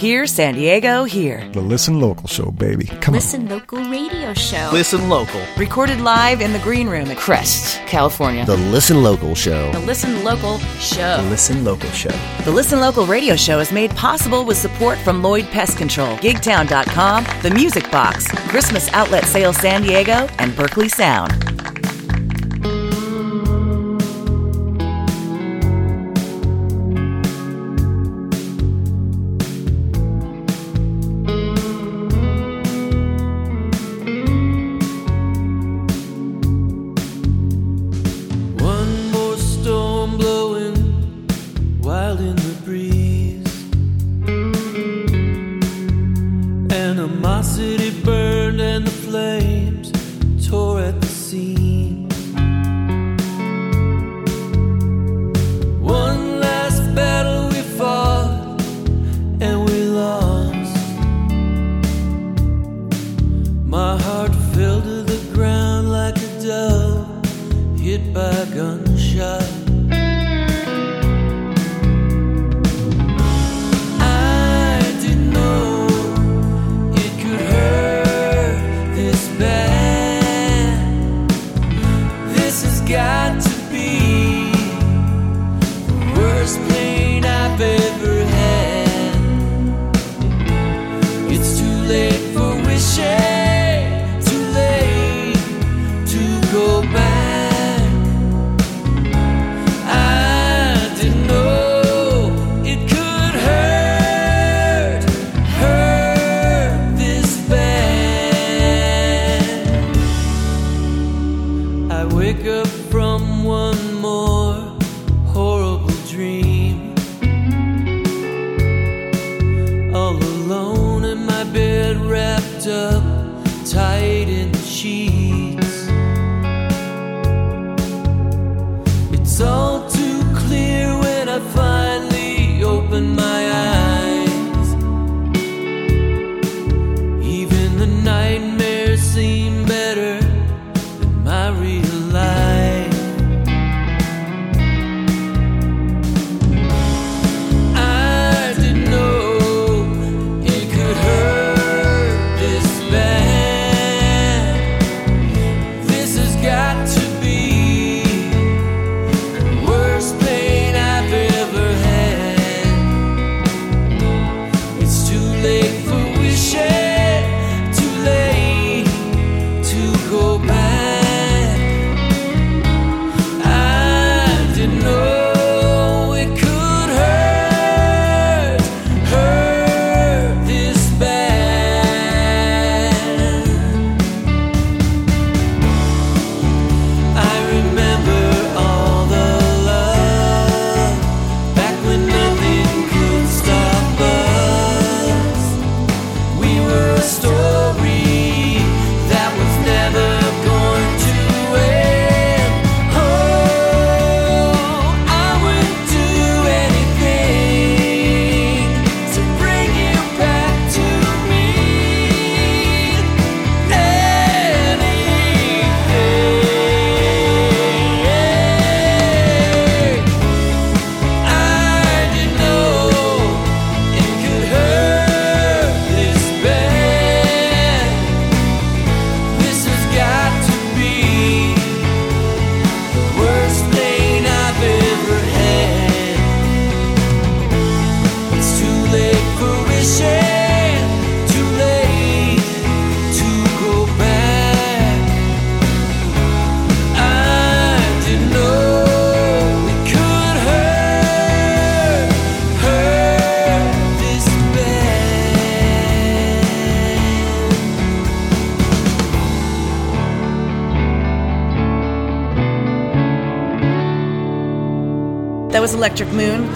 Here, San Diego, here. The Listen Local Show, baby. Come on. Listen Local Radio Show. Listen local. Recorded live in the green room at Crest, California. The Listen Local Show. The Listen Local Show. The Listen local show. The Listen Local radio show is made possible with support from Lloyd Pest Control, Gigtown.com, The Music Box, Christmas Outlet Sales San Diego, and Berkeley Sound.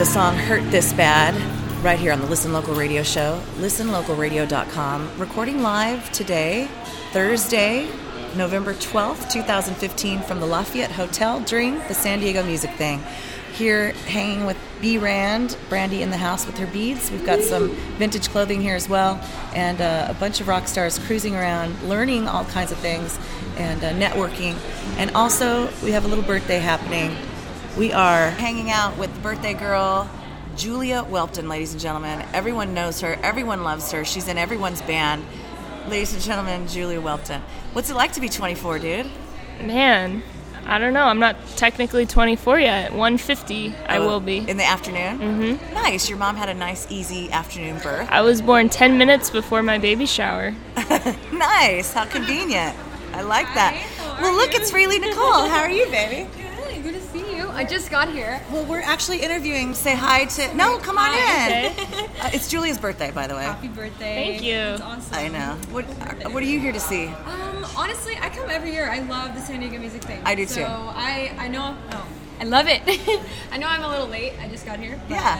The song Hurt This Bad, right here on the Listen Local Radio Show, listenlocalradio.com. Recording live today, Thursday, November 12th, 2015, from the Lafayette Hotel during the San Diego Music Thing. Here, hanging with B Rand, Brandy in the house with her beads. We've got some vintage clothing here as well, and uh, a bunch of rock stars cruising around, learning all kinds of things, and uh, networking. And also, we have a little birthday happening. We are hanging out with the birthday girl, Julia Welton, ladies and gentlemen. Everyone knows her. Everyone loves her. She's in everyone's band. Ladies and gentlemen, Julia Welton. What's it like to be 24, dude? Man, I don't know. I'm not technically 24 yet. 150, I Oh, will be. In the afternoon? Mm-hmm. Nice. Your mom had a nice, easy afternoon birth. I was born 10 minutes before my baby shower. Nice. How convenient. I like that. how Well, look, you? it's Rayleigh Nicole. How are you, baby? I just got here. Well, we're actually interviewing. Say hi to. No, come on Hi. in. Uh, it's Julia's birthday, by the way. Happy birthday. Thank you. That's awesome. I know. What What are you here to see? Um, honestly, I come every year. I love the San Diego music thing. I do so too. So I, I know. Oh, I love it. I know I'm a little late. I just got here. But Yeah.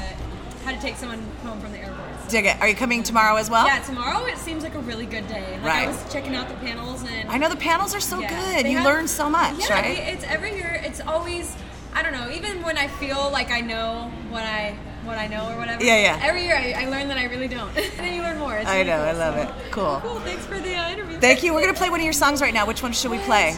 Had to take someone home from the airport. Dig it. Are you coming tomorrow as well? Yeah, tomorrow it seems like a really good day. Like Right. I was checking out the panels and I know the panels are so Yeah, good. You have- learn so much, yeah, right? It's every year. It's always. I don't know. Even when I feel like I know what I what I know or whatever. Yeah, yeah. Every year I, I learn that I really don't, and then you learn more. It's I really know. cool, I love so- it. Cool. Cool. Thanks for the uh, interview. Thank you. We're gonna play one of your songs right now. Which one should we play?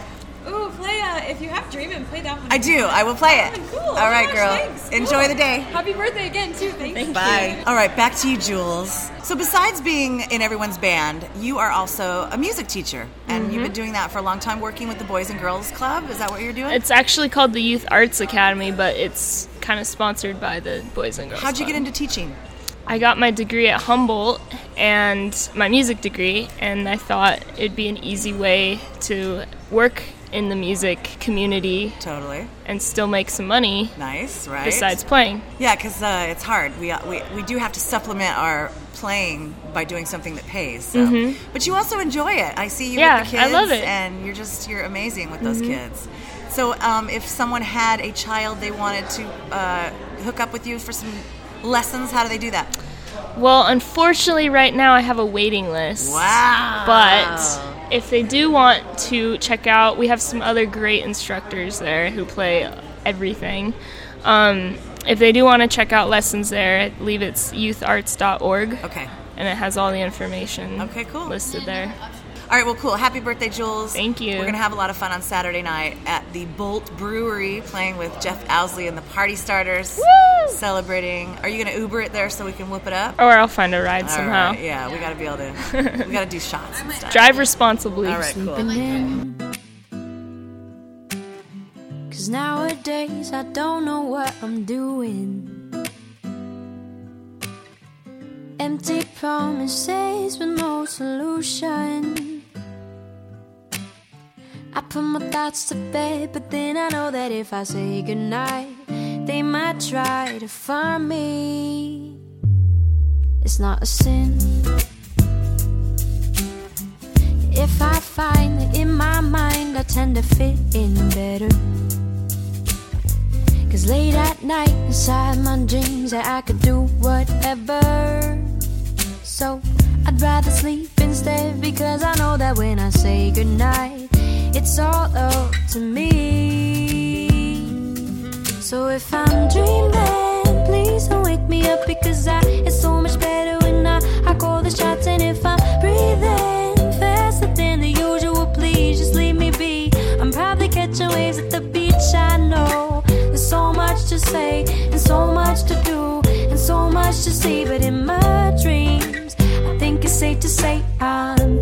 Ooh, play. Uh, if you have Dreamin', play that one. I do. I will play it. Oh, cool. All Oh right, gosh, girl. thanks. Enjoy Cool. the day. Happy birthday again, too. Thank, you. Bye. All right, back to you, Jules. So, besides being in everyone's band, you are also a music teacher, and Mm-hmm. you've been doing that for a long time, working with the Boys and Girls Club. Is that what you're doing? It's actually called the Youth Arts Academy, but it's kind of sponsored by the Boys and Girls How'd you Club. get into teaching? I got my degree at Humboldt and my music degree, and I thought it'd be an easy way to work in the music community Totally. and still make some money Nice, right? besides playing. Yeah, because uh, it's hard. We, uh, we we do have to supplement our playing by doing something that pays. So. But you also enjoy it. I see you Mm-hmm. Yeah, with the I kids, love it. Mm-hmm. and you're just you're amazing with those kids. So, um, if someone had a child they wanted to uh, hook up with you for some lessons, how do they do that? Well, unfortunately, right now I have a waiting list. Wow! But if they do want to check out, we have some other great instructors there who play everything. Um, if they do want to check out lessons there, I believe it's youtharts.org. okay. And it has all the information Okay, cool. listed there. All right, well, cool. Happy birthday, Jules. Thank you. We're going to have a lot of fun on Saturday night at the Bolt Brewery playing with Jeff Owsley and the Party Starters. Woo! Celebrating. Are you going to Uber it there so we can whoop it up? Or I'll find a ride All somehow. right, yeah, we got to be able to. we got to do shots and stuff. Drive responsibly. All right, cool. Cause nowadays I don't know what I'm doing. Empty promises with no solution. I put my thoughts to bed, but then I know that if I say goodnight, they might try to find me. It's not a sin. If I find that in my mind I tend to fit in better. Cause late at night, inside my dreams, that I could do whatever. So I'd rather sleep instead because I know that when I say goodnight, it's all up to me. So if I'm dreaming, please don't wake me up because I it's so much better when I, I call the shots. And if I'm breathing faster than the usual, please just leave me be. I'm probably catching waves at the beach, I know. There's so much to say and so much to do and so much to see, but in my dreams, I think it's safe to say I'm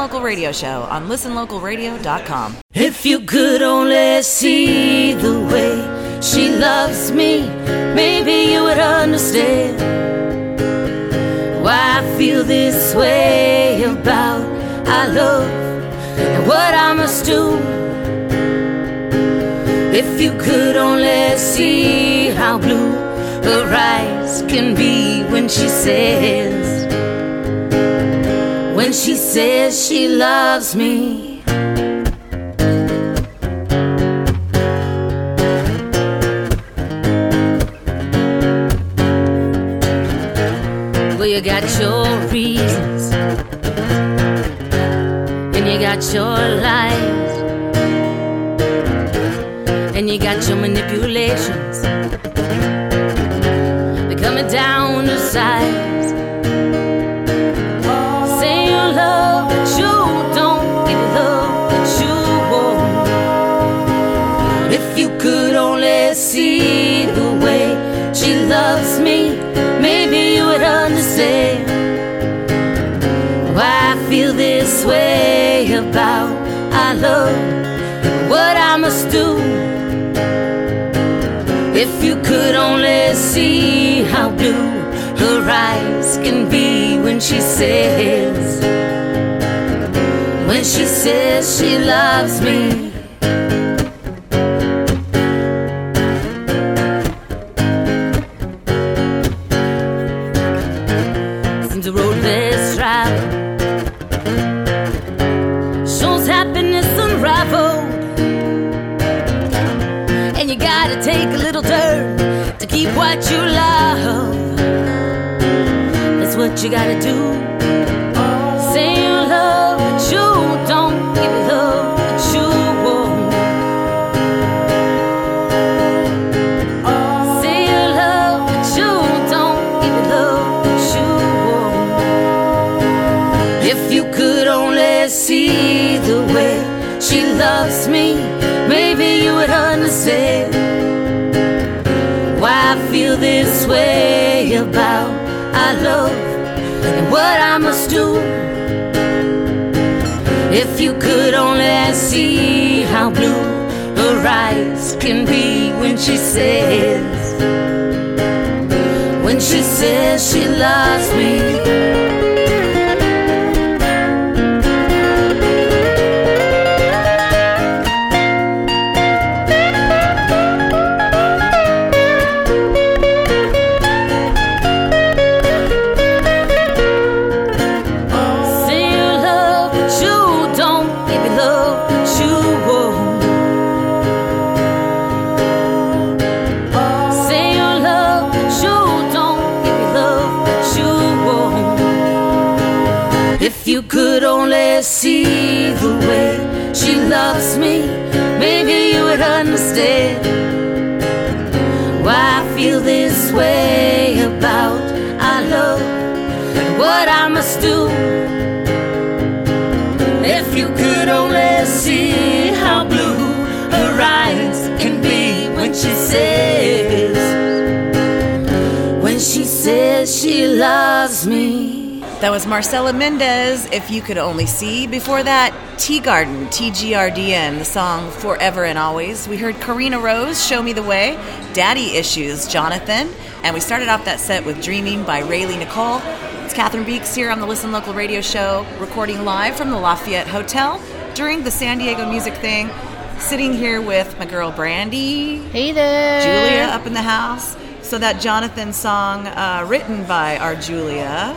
Local Radio Show on listenlocalradio.com. If you could only see the way she loves me, maybe you would understand why I feel this way about our love and what I must do. If you could only see how blue her eyes can be when she says, when she says she loves me. Well, you got your reasons, and you got your lies, and you got your manipulations. They're coming down to size. If you could only see how blue her eyes can be when she says, when she says she loves me. You gotta do. Say you love, but you don't give love that you want. Say you love, but you don't give love that you want. If you could only see the way she loves me, maybe you would understand why I feel this way about our love what I must do. If you could only see how blue her eyes can be when she says, when she says she loves me. If you could only see the way she loves me, maybe you would understand why I feel this way about our love and what I must do. If you could only see how blue her eyes can be when she says, when she says she loves me. That was Marcela Mendez, If You Could Only See. Before that, Tea Garden, TGRDN, the song Forever and Always. We heard Karina Rose, Show Me the Way, Daddy Issues, Jonathan. And we started off that set with Dreaming by Rayleigh Nicole. It's Catherine Beeks here on the Listen Local radio show, recording live from the Lafayette Hotel during the San Diego Music Thing. Sitting here with my girl Brandy. Hey there. Julia up in the house. So that Jonathan song, uh, written by our Julia.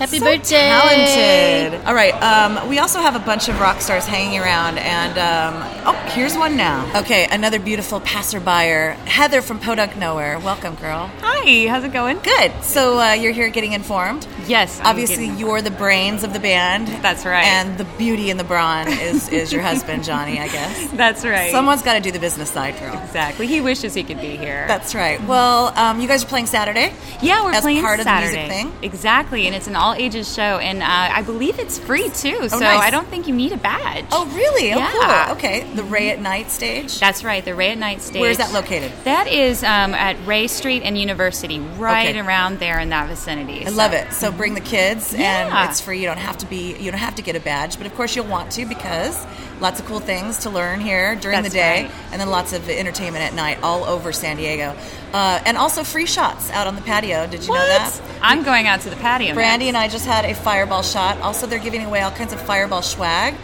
Happy So birthday. Talented. All right. Um, we also have a bunch of rock stars hanging around, and um, oh, here's one now. Okay, another beautiful passerby, Heather from Podunk Nowhere. Welcome, girl. Hi, how's it going? Good. So uh, you're here getting informed. Yes, I'm Obviously, you're the brains of the band. That's right. And the beauty in the brawn is is your husband, Johnny. I guess. That's right. Someone's got to do the business side, girl. exactly. He wishes he could be here. That's right. Well, um, you guys are playing Saturday. yeah, we're as playing part of the Saturday. music thing. Exactly, and it's an all ages show, and uh, I believe it's free too. so nice. I don't think you need a badge. Oh, really? Oh, Yeah. cool. Okay. The Ray at Night stage. That's right, the Ray at Night stage. Where is that located? That is um, at Ray Street and University, right Okay. around there in that vicinity. I love it. So bring the kids, Yeah. and it's free. You don't have to be. You don't have to get a badge, but of course you'll want to because lots of cool things to learn here during That's the day, right. and then lots of entertainment at night all over San Diego, uh, and also free shots out on the patio. Did you know that? I'm going out to the patio. Brandy next. and I just had a fireball shot. Also, they're giving away all kinds of fireball swag,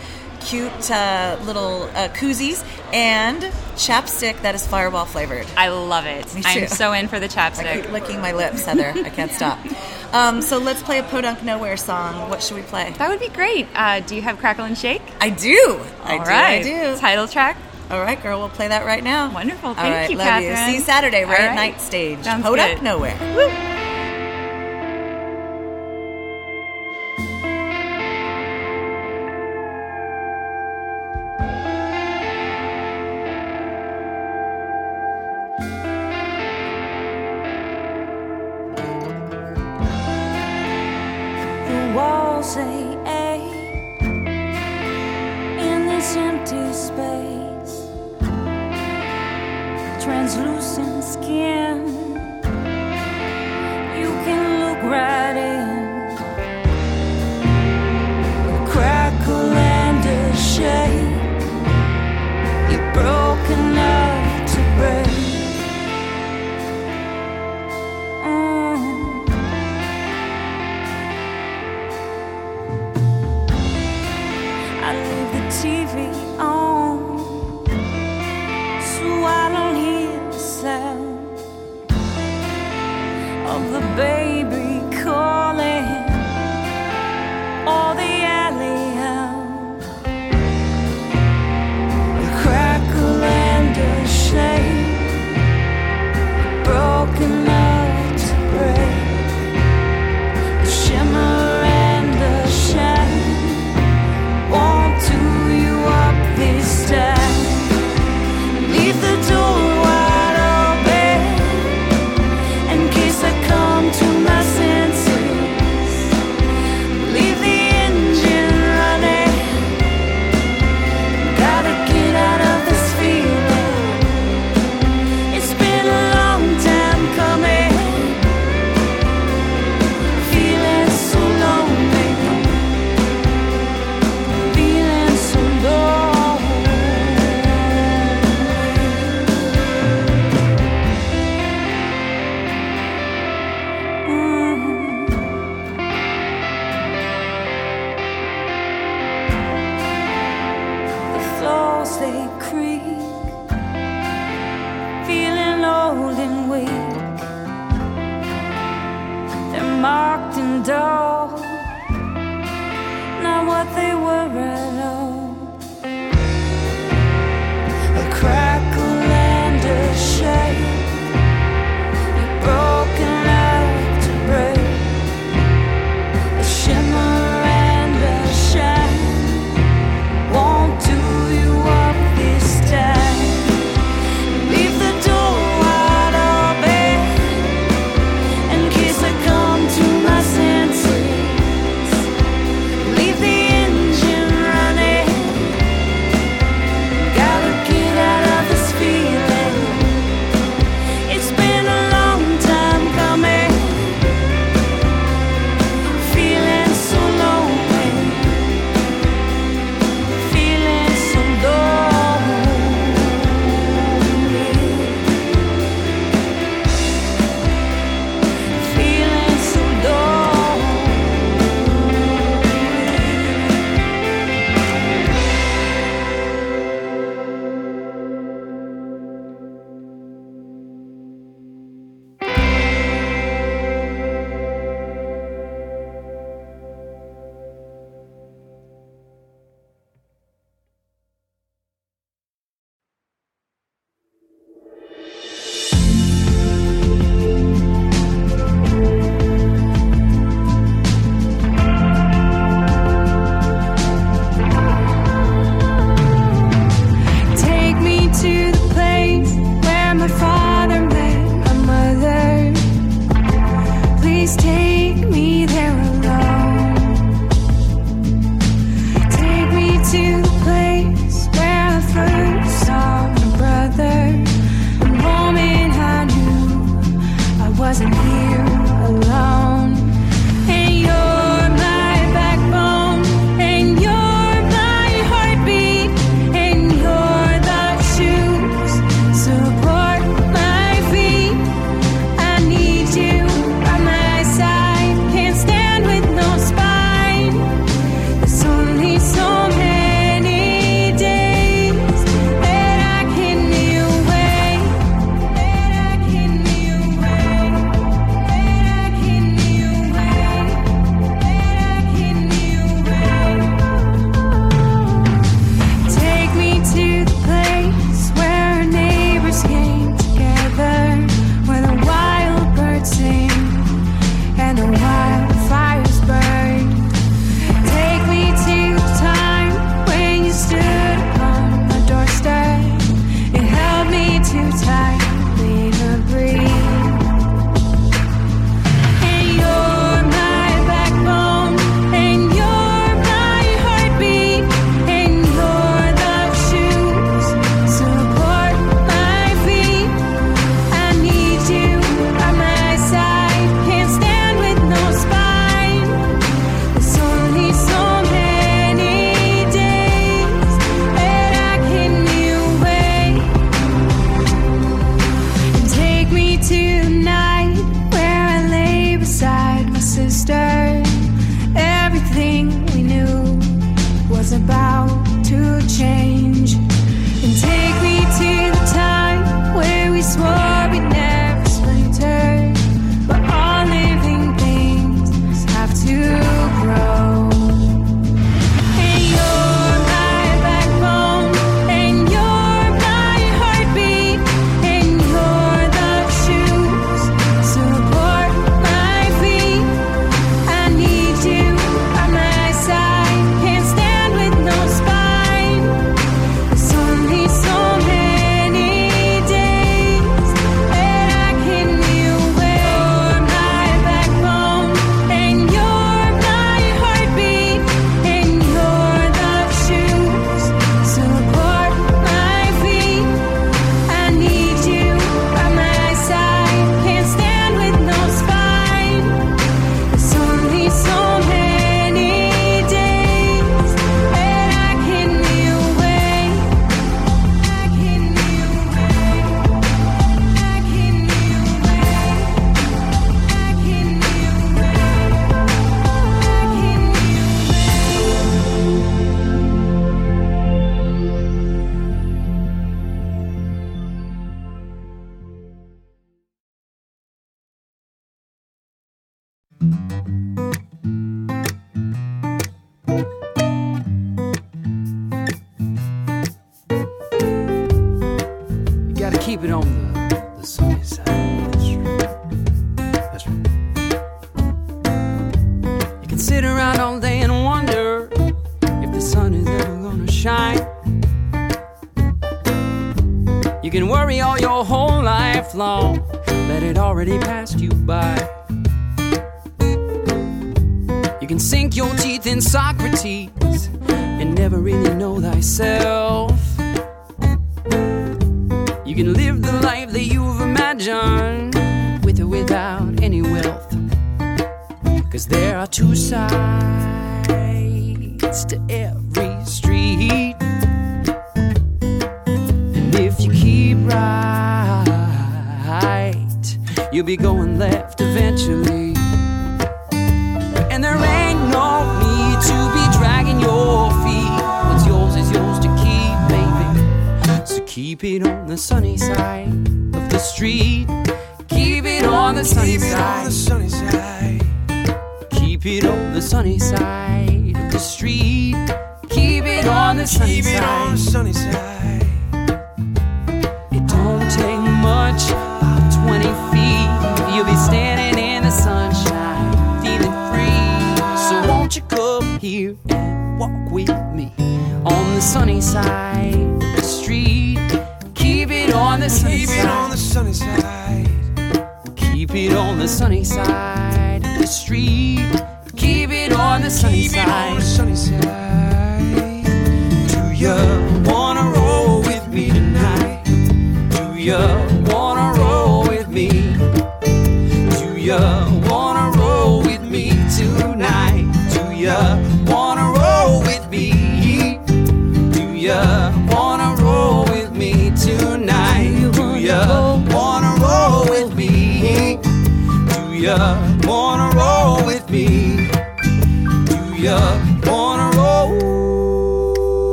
cute uh, little uh, koozies, and chapstick that is fireball flavored. I love it. I'm so in for the chapstick. I keep licking my lips, Heather. I can't stop. Um, so let's play a Podunk Nowhere song. What should we play? That would be great. Uh, do you have Crackle and Shake? I do. I All do. right. I do. Title track. All right, girl. We'll play that right now. Wonderful. Thank right, you, love Catherine. you. See you Saturday, right All at night stage. Sounds Podunk good. Nowhere. The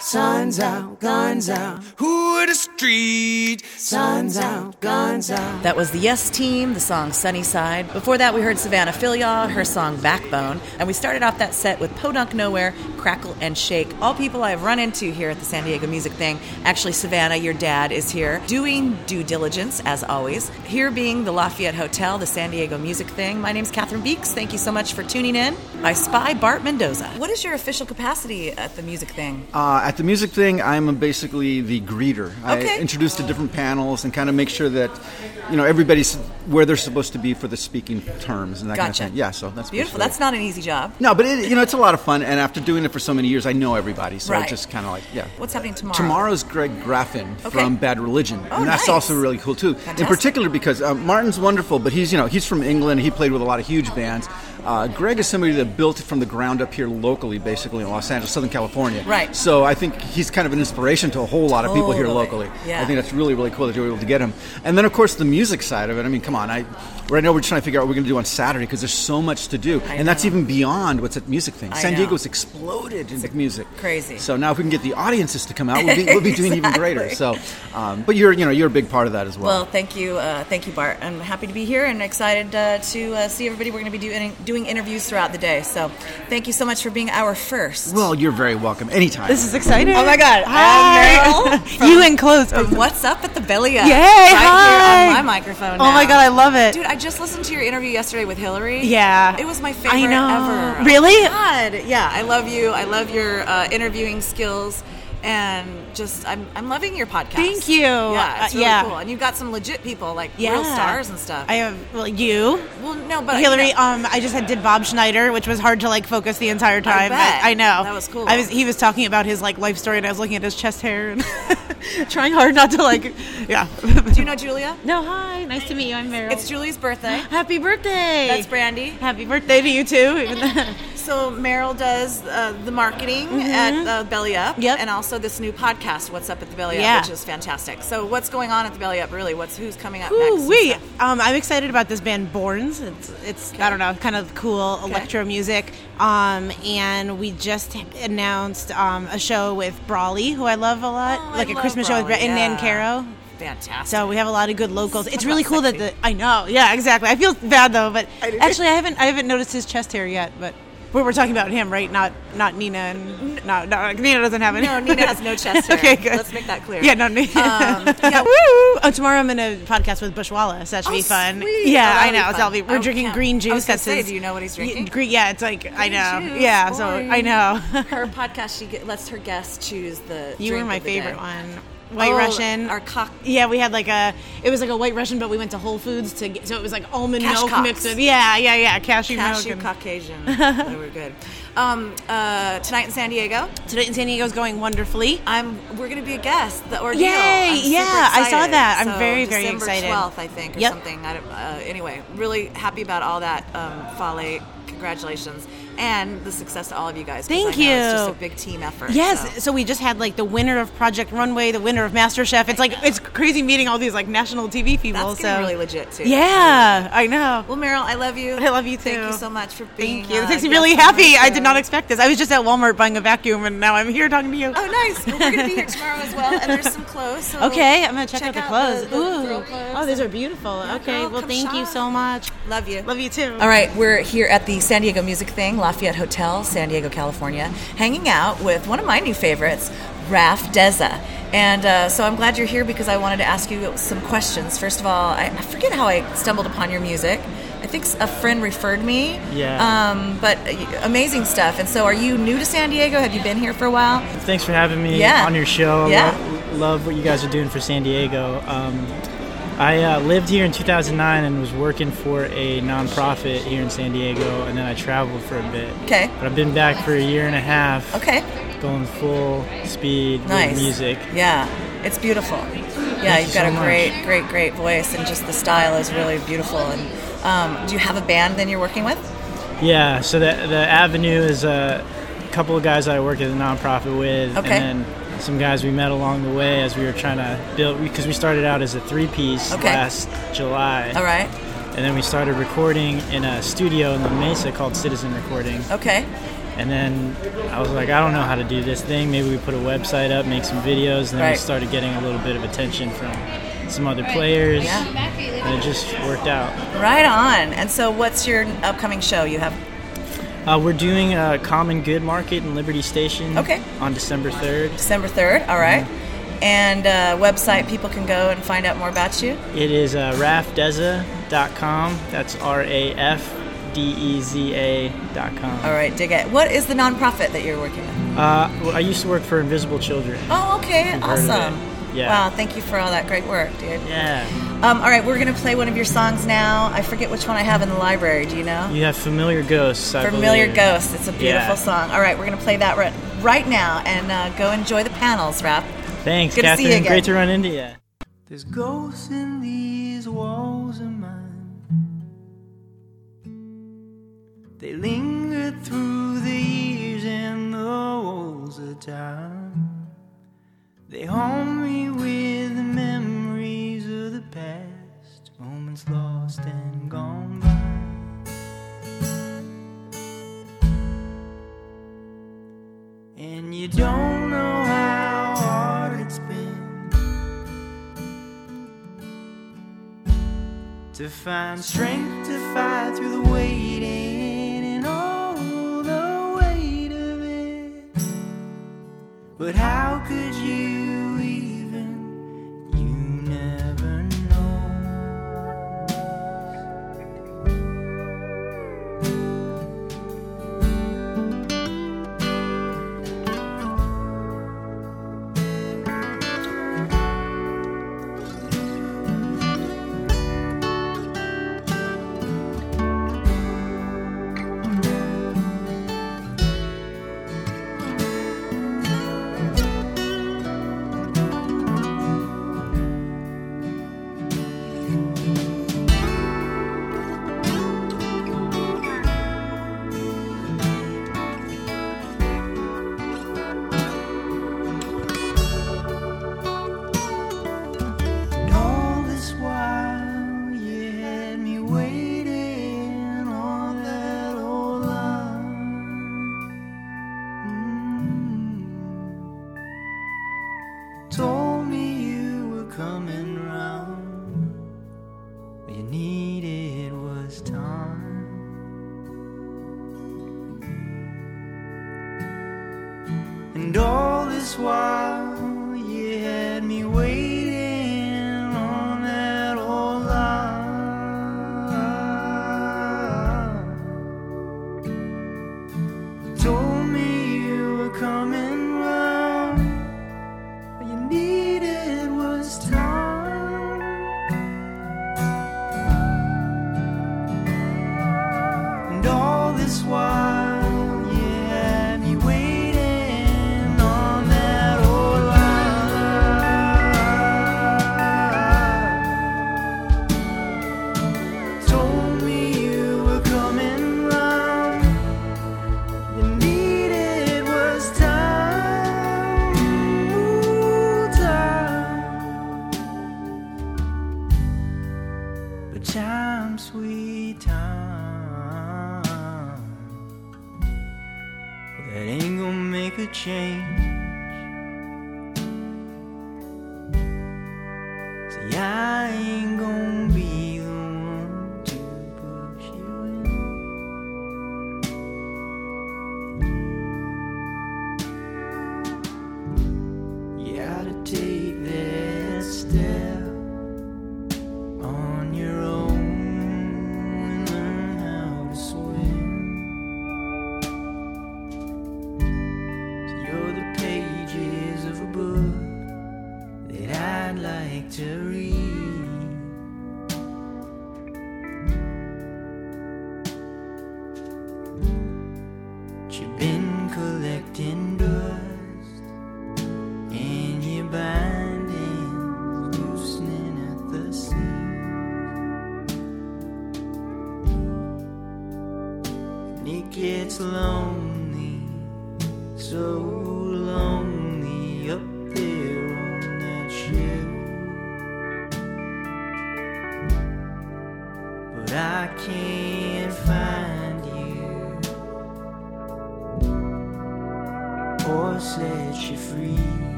Sun's out, guns out. Who the street? Sun's out, guns out. That was the Yes Team, the song Sunny Side. Before that, we heard Savannah Philyaw, her song Backbone. And we started off that set with Podunk Nowhere, Crackle and Shake. All people I've run into here at the San Diego Music Thing. Actually, Savannah, your dad, is here doing due diligence, as always. Here being the Lafayette Hotel, the San Diego Music Thing. My name's Cathryn Beeks. Thank you so much for tuning in. I spy Bart Mendoza. What is your official capacity at the Music Thing? Uh, at the music thing, I'm basically the greeter. Okay. I introduce to different and kind of make sure that you know everybody's where they're supposed to be for the speaking terms and that Gotcha. kind of thing. Yeah, so that's Beautiful. That's not an easy job. no, but it, you know it's a lot of fun, and after doing it for so many years, I know everybody. So Right. it's just kind of like yeah. What's happening tomorrow? Tomorrow's Greg Graffin Okay. from Bad Religion, Oh, and that's nice. also really cool too. Fantastic. In particular because uh, Martin's wonderful, but he's you know he's from England. He played with a lot of huge bands. Uh, Greg is somebody that built it from the ground up here locally, basically in Los Angeles, Southern California. Right. So I think he's kind of an inspiration to a whole lot of people here locally. Yeah. I think that's really really cool that you were able to get him. And then of course the music side of it. I mean, come on, I. Right now, we're trying to figure out what we're going to do on Saturday because there's so much to do, I and that's even beyond what's at music thing. I San know. Diego's exploded in music. Crazy. So now, if we can get the audiences to come out, we'll be, we'll be doing even greater. So, um, but you're you know you're a big part of that as well. Well, thank you, uh, thank you, Bart. I'm happy to be here and excited uh, to uh, see everybody. We're going to be doing doing interviews throughout the day. So, thank you so much for being our first. Well, you're very welcome anytime. This is exciting. Oh my God! Hi. I'm you and close. from What's Up at the Belly Up. Yay, Right hi. here on my microphone. Oh my. God, I love it. dude! I just listened to your interview yesterday with Hillary. Yeah. it was my favorite I know. ever. Really? God, yeah. I love you. I love your uh, interviewing skills. And just, I'm, I'm loving your podcast. Thank you. Yeah, it's Uh, really yeah. cool. And you've got some legit people, like Yeah. real stars and stuff. I have well, you. well, no, but Hillary, you know- um, I just had did Bob Schneider, which was hard to like focus the entire time. bet. I, know That was cool. I was he was talking about his like life story, and I was looking at his chest hair and trying hard not to like, yeah. Do you know Julia? No, hi, nice to meet you. I'm Meryl. It's Julie's birthday. Happy birthday. That's Brandy. Happy birthday to you too. So Meryl does uh, the marketing at uh, Belly Up, Mm-hmm. Yep. and also this new podcast, "What's Up at the Belly Yeah. Up," which is fantastic. So, what's going on at the Belly Up? Really, what's who's coming up next? Ooh, and wee. Um, I'm excited about this band Borns. It's it's I don't know, kind of cool electro music. Um, and we just announced um, a show with Brawley, who I love a lot, Oh, like a love Christmas show with Brawley, and Nan. Caro. Fantastic. So we have a lot of good locals. It's really cool that the I know, yeah, exactly. I feel bad though, but I actually I haven't I haven't noticed his chest hair yet, but. We're, we're talking about him, right? Not not Nina and no, no Nina doesn't have any. No, Nina has no chest hair. okay, good. Let's make that clear. Yeah, no, Nina. Um, yeah. Woo! Oh, tomorrow I'm in a podcast with Bushwalla. That should Oh, be fun. sweet. Yeah, Oh, I know. fun. So be, we're Oh, drinking can't- green I juice. was That's say, his- do you know what he's Yeah, drinking? green, yeah, it's like I know. Juice, yeah, so. I know. Her podcast, she lets her guests choose the. you were my favorite day. one. White Oh, Russian. Our cock. Yeah, we had like a. It was like a White Russian, but we went to Whole Foods to get. So it was like almond Cash milk mixed with. Yeah, yeah, yeah. Cashew, Cashew milk. and- Caucasian. they were good. Um, uh, tonight in San Diego. Tonight in San Diego is going wonderfully. I'm. We're going to be a guest. The ordeal. Yay! Yeah, I saw that. I'm So very, very December excited. 12th, I think, or Yep. something. I don't, uh, anyway, really happy about all that. Um, Fale, congratulations, and the success to all of you guys. Thank know It's just a big team effort. Yes, so. so. we just had like the winner of Project Runway, the winner of MasterChef. It's like it's crazy meeting all these like national TV people. That's so really legit too. Yeah, I know. Well, Meryl, I love you. I love you too. Thank you so much for being. Thank you. uh, This makes me really happy. I did not expect this. I was just at Walmart buying a vacuum, and now I'm here talking to you. Oh, nice. Well, we're going to be here tomorrow as well, and there's some clothes. So Okay, I'm gonna check, out the clothes. the- the Ooh, clothes. oh, these are beautiful. okay, girl, well, thank you so much. Love you. Love you too. All right, we're here at the San Diego Music Thing, Lafayette Hotel, San Diego, California, hanging out with one of my new favorites, Raf Deza. And uh, so I'm glad you're here because I wanted to ask you some questions. First of all, I, I forget how I stumbled upon your music. I think a friend referred me. Yeah. Um, but uh, amazing stuff. And so, are you new to San Diego? Have you been here for a while? Thanks for having me Yeah. on your show. Yeah. lo- love what you guys are doing for San Diego. Um, I uh, lived here in 2009 and was working for a nonprofit here in San Diego, and then I traveled for a bit. Okay. But I've been back for a year and a half. Okay. Going full speed Nice. with music. Yeah, it's beautiful. Yeah, Thank you've you got so a much. great, great, great voice, and just the style is really beautiful. And um, do you have a band then you're working with? Yeah, so the, the Avenue is a couple of guys I work at a nonprofit with, Okay. and then some guys we met along the way as we were trying to build, because we started out as a three piece Okay. last July. All right. and then we started recording in a studio in La Mesa called Citizen Recording. Okay. And then I was like, I don't know how to do this thing. Maybe we put a website up, make some videos, and then we started getting a little bit of attention from some other players. Yeah. And it just worked out. Right on. And so, what's your upcoming show? You have Uh, we're doing a Common Good Market in Liberty Station. Okay. On December 3rd. December 3rd. All right. And uh, website people can go and find out more about you. It is uh, rafdeza.com. That's R A F D E Z A.com. All right, dig it. What is the nonprofit that you're working with? Uh, well, I used to work for Invisible Children. Oh, okay, You've heard of it. awesome. Yeah. Wow, thank you for all that great work, dude. Yeah. Um, all right, we're gonna play one of your songs now. I forget which one I have in the library. Do you know? You have Familiar Ghosts. I Familiar believe. Ghost. It's a beautiful Yeah. song. All right, we're gonna play that right, right now, and uh, go enjoy the panels, Rap. Thanks, Good to see you again. Great to run into you. There's ghosts in these walls of mine. They linger through the years and the walls of time. They haunt me with past, moments lost and gone by. And you don't know how hard it's been to find strength to fight through the waiting and all the weight of it. But how could you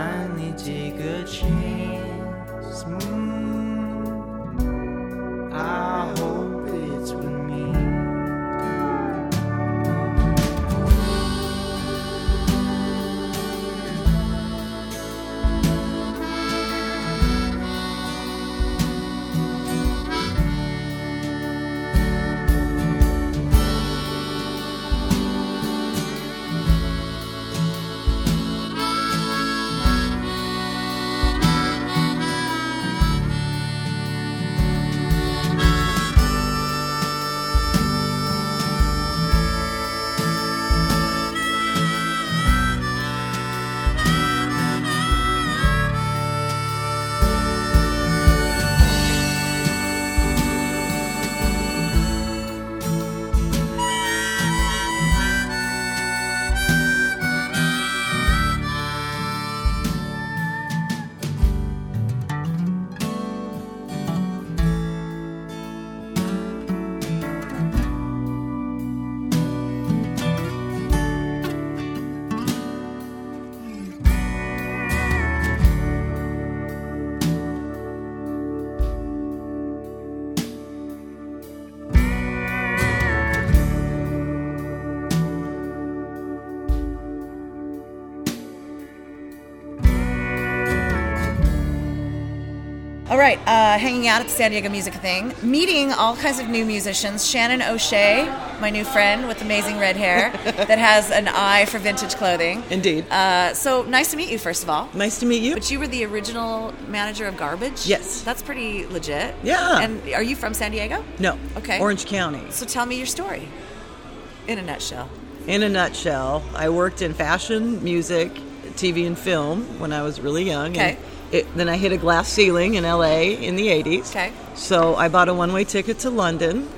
You finally take a chance, right, uh, hanging out at the San Diego Music Thing, meeting all kinds of new musicians. Shannon O'Shea, my new friend with amazing red hair that has an eye for vintage clothing. Indeed. Uh, so nice to meet you, first of all. Nice to meet you. But you were the original manager of Garbage? Yes. That's pretty legit. Yeah. And are you from San Diego? No. Okay. Orange County. So tell me your story in a nutshell. In a nutshell, I worked in fashion, music, TV, and film when I was really young. Okay. And it, then I hit a glass ceiling in LA in the 80s. Okay. So I bought a one way ticket to London.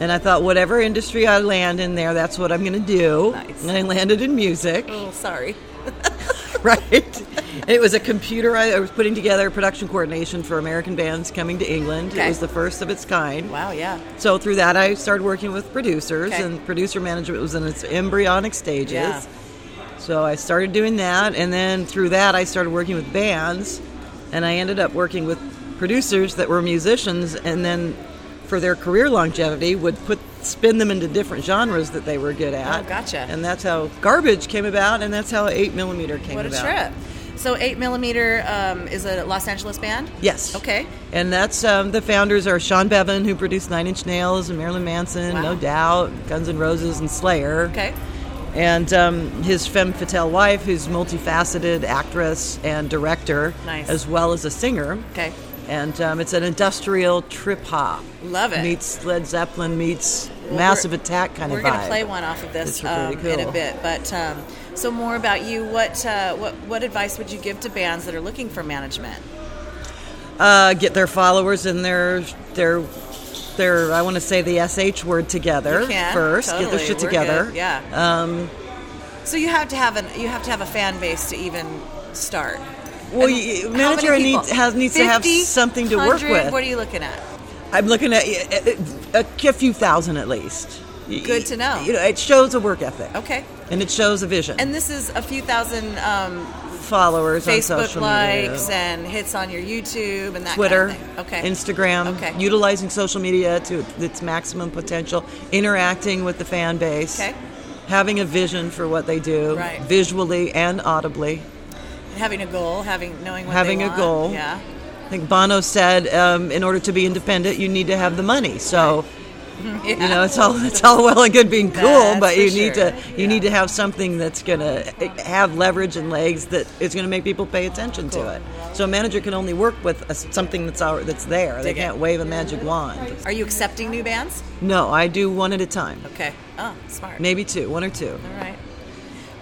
And I thought, whatever industry I land in there, that's what I'm going to do. Nice. And I landed in music. Oh, sorry. right? And it was a computer. I I was putting together production coordination for American bands coming to England. Okay. It was the first of its kind. Wow, yeah. So through that, I started working with producers, Okay. and producer management was in its embryonic stages. Yeah. So I started doing that, and then through that, I started working with bands, and I ended up working with producers that were musicians, and then for their career longevity, would put spin them into different genres that they were good at. Oh, gotcha. And that's how Garbage came about, and that's how Eight Millimeter came about. What a about. trip. So 8 Millimeter um, is a Los Angeles band? Yes. Okay. And that's um, the founders are Sean Beavan, who produced Nine Inch Nails and Marilyn Manson, Wow. No Doubt, Guns N' Roses, and Slayer. Okay. And um, his femme fatale wife, who's multifaceted actress and director, Nice. as well as a singer. Okay. And um, it's an industrial trip hop. Love it. Meets Led Zeppelin, meets Well, Massive Attack kind We're going to play one off of this um, in a bit, but um, so more about you. What uh, what what advice would you give to bands that are looking for management? uh, get their followers and their their their I want to say the sh word together first. Get totally. their shit We're together. good, yeah. Um, So you have to have an you have to have a fan base to even start. Well, you- manager needs- has- needs to have something to work with. What are you looking at? I'm looking at uh, a, a few thousand at least. Good to know. You know, it shows a work ethic. Okay. And it shows a vision. And this is a few thousand um, Followers on Facebook likes media. and hits on your YouTube and that Twitter, kind of thing. Okay. Instagram, Okay. utilizing social media to its maximum potential, interacting with the fan base, Okay. having a vision for what they do, Right. visually and audibly, having a goal, having knowing what having a goal. Yeah. I think Bono said, um, in order to be independent, you need to have the money. So, you know, it's all it's all well and good being cool, That's but you need sure. to you need to have something that's going to eh, have leverage and legs that is going to make people pay attention Cool. to it. So a manager can only work with a, something that's our, that's there. they Dig it. can't wave a magic wand. Are you accepting new bands? No, I do one at a time. Okay. Oh, smart. Maybe two, one or two. All right.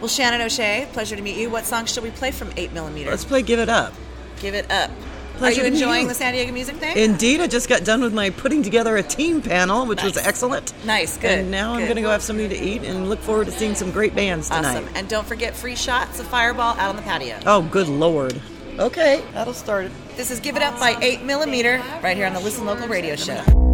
Well, Shannon O'Shea, pleasure to meet you. What song shall we play from 8 Millimeter? Let's play Give It Up. Give it up. Pleasure Are you enjoying you. the San Diego Music Thing? Indeed, I just got done with my putting together a team panel, which was excellent. Nice, good. And now I'm going to go have something to eat and look forward to seeing some great bands tonight. Awesome. And don't forget free shots of Fireball out on the patio. Oh, good lord. Okay, that'll start it. This is Give It Up by 8 Millimeter right here on the Listen Local radio show.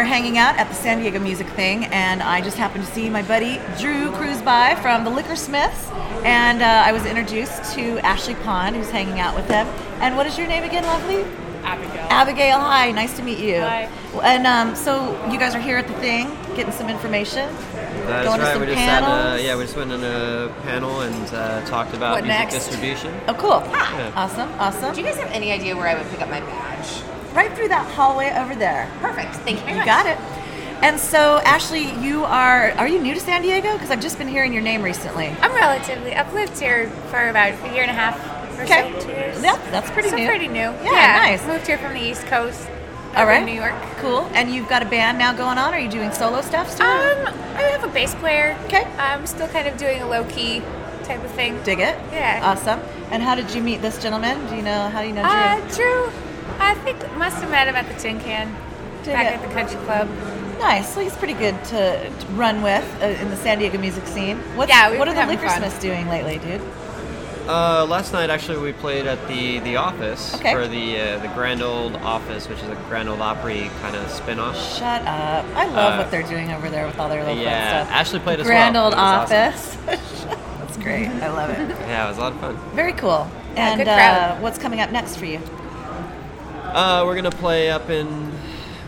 Are hanging out at the San Diego Music Thing, and I just happened to see my buddy Drew cruise by from the Liquor Smiths, and uh, I was introduced to Ashley Pond, who's hanging out with them. And what is your name again, lovely? Abigail. Abigail, hi, nice to meet you. Hi. And um, so you guys are here at the thing, getting some information. That is going to right. some We just had panels. a, yeah, we just went on a panel and uh, talked about What music next? distribution. Oh, cool. Yeah. Awesome, awesome. Do you guys have any idea where I would pick up my badge? Right through that hallway over there. Perfect. Thank you very You much. got it. And so, Ashley, you are are you new to San Diego? Because I've just been hearing your name recently. I'm relatively. I've lived here for about a year and a half or Okay. so, two years. Yep, that's pretty so new. pretty new. Yeah, nice. Moved here from the East Coast. All right. New York. Cool. And you've got a band now going on. Are you doing solo stuff still? Um, I have a bass player. Okay. I'm still kind of doing a low key type of thing. Dig it. Yeah. Awesome. And how did you meet this gentleman? Do you know how do you know Drew? Uh, Drew, I think must have met him at the Tin Can Dig back it. at the country club. Nice. So he's pretty good to, to run with uh, in the San Diego music scene. What's, Yeah, what are the having Liquor fun. Smiths doing lately, dude? Uh, last night, actually, we played at the the office Okay. for the uh, the Grand Old Office, which is a Grand Ole Opry kind of spin-off. Shut up. I love Uh, what they're doing over there with all their little yeah, fun stuff. Ashley played as Grand well. old It was awesome. office. That's great. I love it. Yeah, it was a lot of fun. Very cool. Yeah, And good uh, crowd. what's coming up next for you? Uh, we're gonna play up in.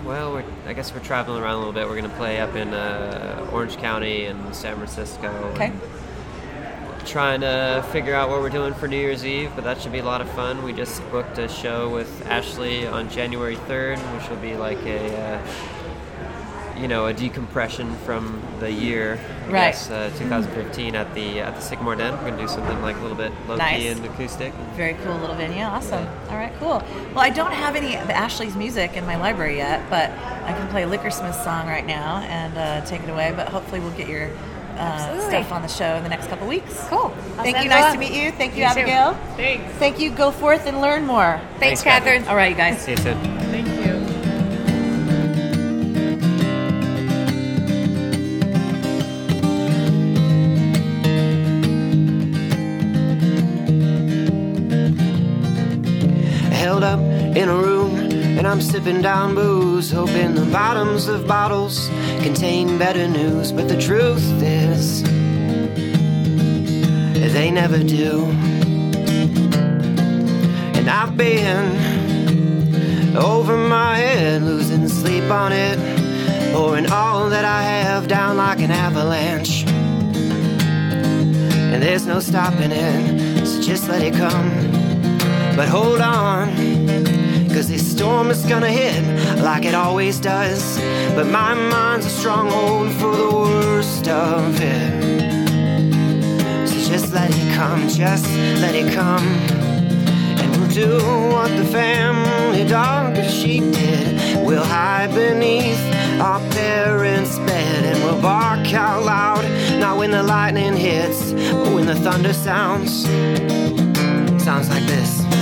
Well, we're, I guess we're traveling around a little bit. We're gonna play up in uh, Orange County and San Francisco. Okay. Trying to figure out what we're doing for New Year's Eve, but that should be a lot of fun. We just booked a show with Ashley on January 3rd, which will be like a, uh, you know, a decompression from the year, I Right. guess, uh, 2015 at the at the Sycamore Den. We're gonna do something like a little bit low Nice. key and acoustic. Very cool little venue. Awesome. All right, cool. Well, I don't have any of Ashley's music in my library yet, but I can play Liquor Smith's song right now and uh, take it away. But hopefully, we'll get your uh, stuff on the show in the next couple weeks. Cool. I'll Thank you. Nice along. to meet you. Thank you, You too. Abigail. Thanks. Thank you. Go forth and learn more. Thanks, Cathryn. All right, you guys. See you soon. Thank you. Sipping down booze, hoping the bottoms of bottles contain better news. But the truth is, they never do. And I've been over my head, losing sleep on it, pouring all that I have down like an avalanche. And there's no stopping it, so just let it come. But hold on, cause this storm is gonna hit like it always does. But my mind's a stronghold for the worst of it. So just let it come, just let it come. And we'll do what the family dog sheep did. We'll hide beneath our parents' bed and we'll bark out loud. Not when the lightning hits, but when the thunder sounds. Sounds like this.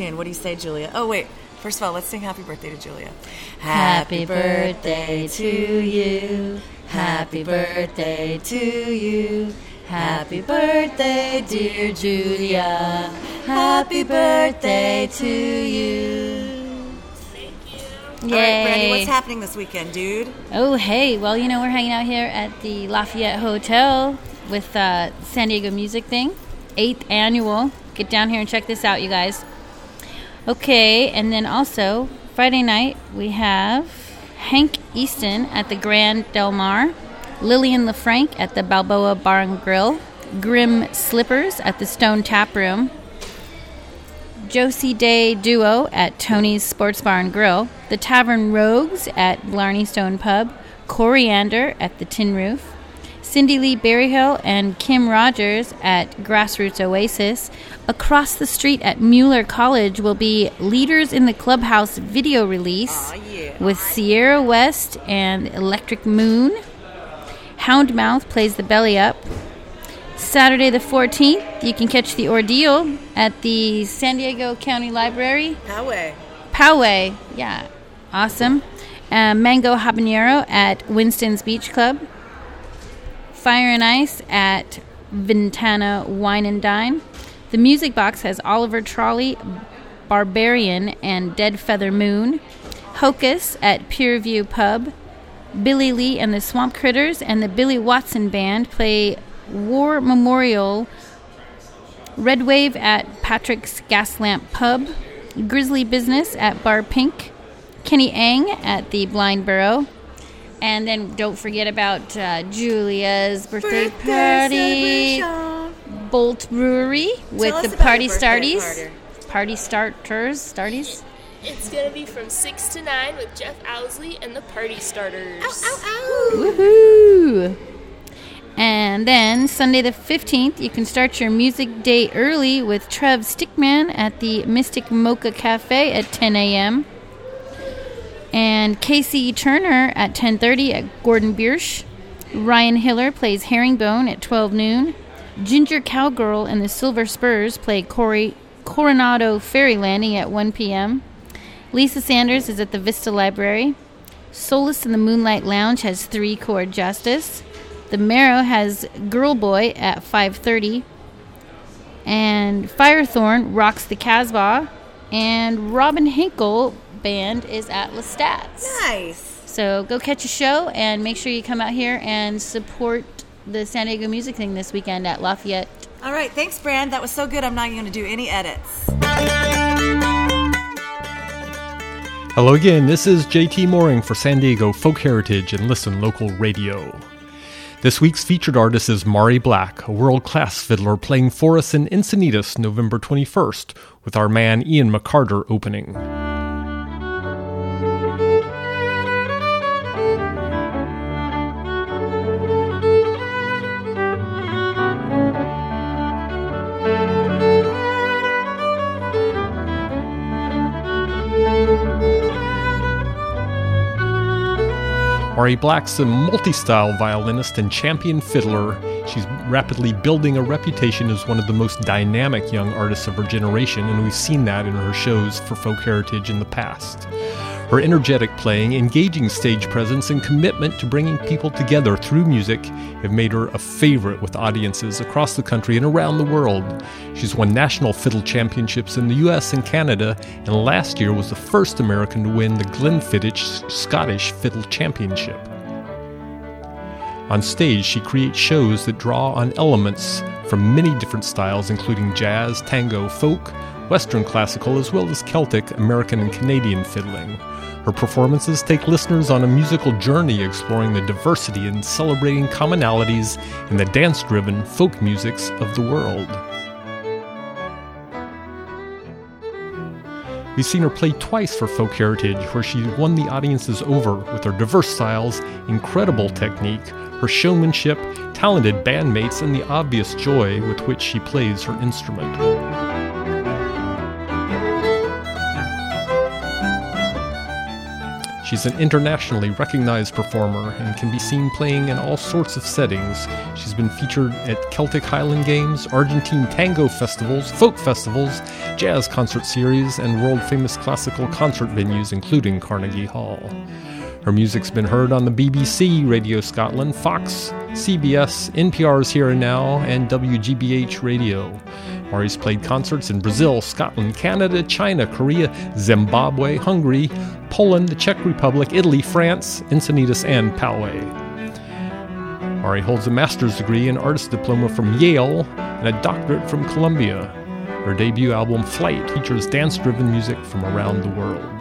15. What do you say, Julia? Oh, wait. First of all, let's sing happy birthday to Julia. Happy birthday to you. Happy birthday to you. Happy birthday, dear Julia. Happy birthday to you. Thank you. Yay. All right, Brandy, what's happening this weekend, dude? Oh, hey. Well, you know, we're hanging out here at the Lafayette Hotel with uh, San Diego Music Thing, eighth annual. Get down here and check this out, you guys. Okay, and then also Friday night we have Hank Easton at the Grand Del Mar, Lillian LaFranc at the Balboa Bar and Grill, Grim Slippers at the Stone Tap Room, Josie Day Duo at Tony's Sports Bar and Grill, the Tavern Rogues at Blarney Stone Pub, Coriander at the Tin Roof, Cindy Lee Berryhill and Kim Rogers at Grassroots Oasis. Across the street at Mueller College will be Leaders in the Clubhouse video release with Sierra West and Electric Moon. Houndmouth plays the belly up. Saturday the 14th, you can catch the ordeal at the San Diego County Library. Poway. Poway, yeah, awesome. Uh, Mango Habanero at Winston's Beach Club. Fire and Ice at Ventana Wine and Dine. The Music Box has Oliver Trolley, Barbarian, and Dead Feather Moon. Hocus at Pure View Pub. Billy Lee and the Swamp Critters and the Billy Watson Band play War Memorial. Red Wave at Patrick's Gaslamp Pub. Grizzly Business at Bar Pink. Kenny Ang at the Blind Burro. And then don't forget about uh, Julia's birthday, Birthday party. Bolt Brewery with us the party your starties. Party starters, starties. It's gonna be from six to nine with Jeff Owsley and the Party Starters. Ow, ow, ow. Woohoo! And then Sunday the 15th, you can start your music day early with Trev Stickman at the Mystic Mocha Cafe at 10 a.m. And Casey Turner at 10:30 at Gordon Biersch. Ryan Hiller plays Herringbone at 12 noon. Ginger Cowgirl and the Silver Spurs play Cori- Coronado Ferry Landing at 1 p.m. Lisa Sanders is at the Vista Library. Solace in the Moonlight Lounge has three chord justice. The Merrow has Girl Boy at 5:30. And Firethorn rocks the Casbah. And Robin Hinkle band is at Lestat's. Nice. So go catch a show and make sure you come out here and support the San Diego Music Thing this weekend at Lafayette. All right, thanks, Brand. That was so good. I'm not going to do any edits. Hello again, this is JT Mooring for San Diego Folk Heritage and Listen Local Radio. This week's featured artist is Mari Black, a world class fiddler playing for us in Encinitas November 21st, with our man Ian McCarter opening. Mari Black's a multi style violinist and champion fiddler. She's rapidly building a reputation as one of the most dynamic young artists of her generation, and we've seen that in her shows for folk heritage in the past. Her energetic playing, engaging stage presence, and commitment to bringing people together through music have made her a favorite with audiences across the country and around the world. She's won national fiddle championships in the US and Canada, and last year was the first American to win the Glenfiddich Scottish Fiddle Championship. On stage, she creates shows that draw on elements from many different styles, including jazz, tango, folk, Western classical, as well as Celtic, American, and Canadian fiddling. Her performances take listeners on a musical journey exploring the diversity and celebrating commonalities in the dance driven folk musics of the world. We've seen her play twice for Folk Heritage, where she won the audiences over with her diverse styles, incredible technique, her showmanship, talented bandmates, and the obvious joy with which she plays her instrument. She's an internationally recognized performer and can be seen playing in all sorts of settings. She's been featured at Celtic Highland Games, Argentine tango festivals, folk festivals, jazz concert series, and world famous classical concert venues, including Carnegie Hall. Her music's been heard on the BBC, Radio Scotland, Fox, CBS, NPR's Here and Now, and WGBH Radio. Mari's played concerts in Brazil, Scotland, Canada, China, Korea, Zimbabwe, Hungary, Poland, the Czech Republic, Italy, France, Encinitas, and Poway. Mari holds a master's degree and artist diploma from Yale and a doctorate from Columbia. Her debut album, Flight, features dance driven music from around the world.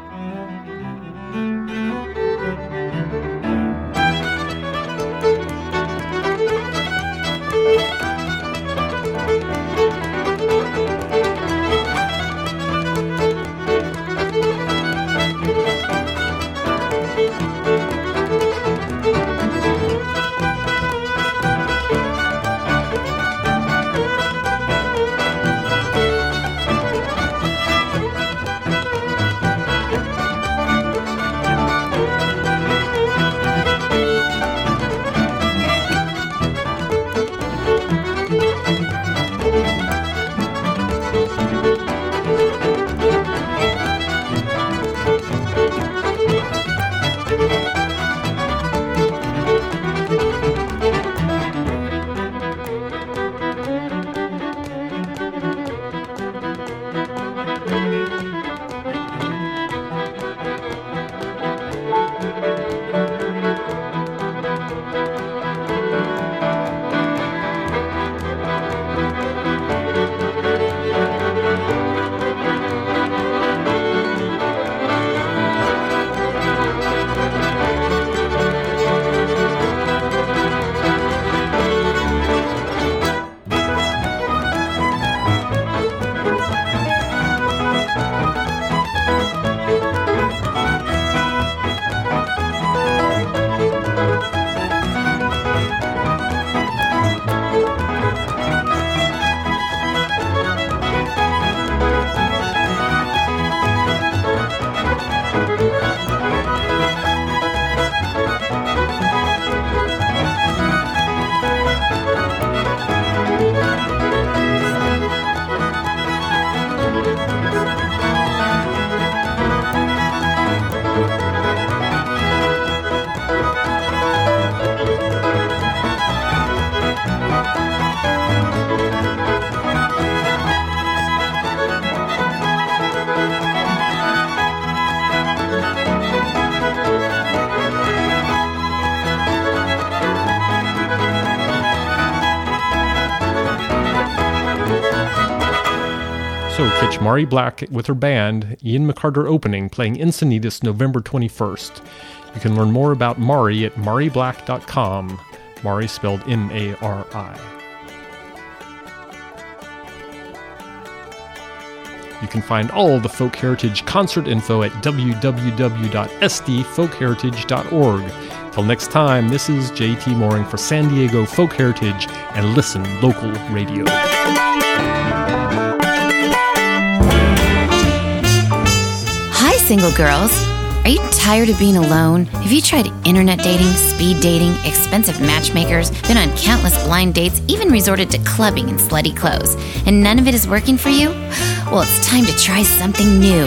So catch Mari Black with her band, Ian McCarter Opening, playing Encinitas November 21st. You can learn more about Mari at mariblack.com. Mari spelled M A R I. You can find all the Folk Heritage concert info at www.sdfolkheritage.org. Till next time, this is JT Mooring for San Diego Folk Heritage and Listen Local Radio. Single girls. Are you tired of being alone? Have you tried internet dating, speed dating, expensive matchmakers, been on countless blind dates, even resorted to clubbing in slutty clothes, and none of it is working for you? Well, it's time to try something new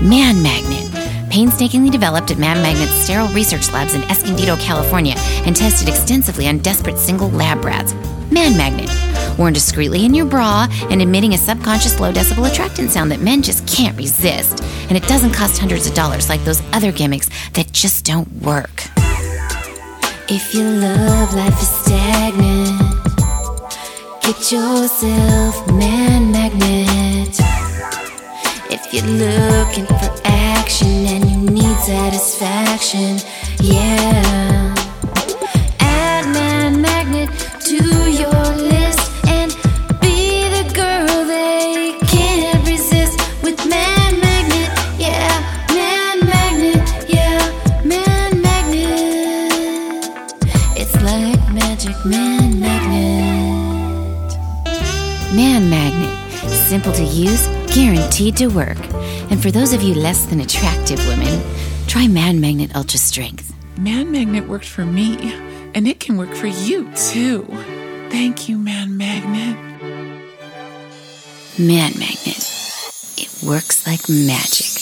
Man Magnet. painstakingly developed at Man Magnet's sterile research labs in Escondido, California, and tested extensively on desperate single lab rats. Man Magnet, worn discreetly in your bra and emitting a subconscious low decibel attractant sound that men just can't resist. And it doesn't cost hundreds of dollars like those other gimmicks that just don't work. If your love life is stagnant, get yourself Man Magnet. If you're looking for action and you need satisfaction, yeah. To use, guaranteed to work. And for those of you less than attractive women, try Man Magnet Ultra Strength. Man Magnet worked for me, and it can work for you too. Thank you, Man Magnet. Man Magnet. It works like magic.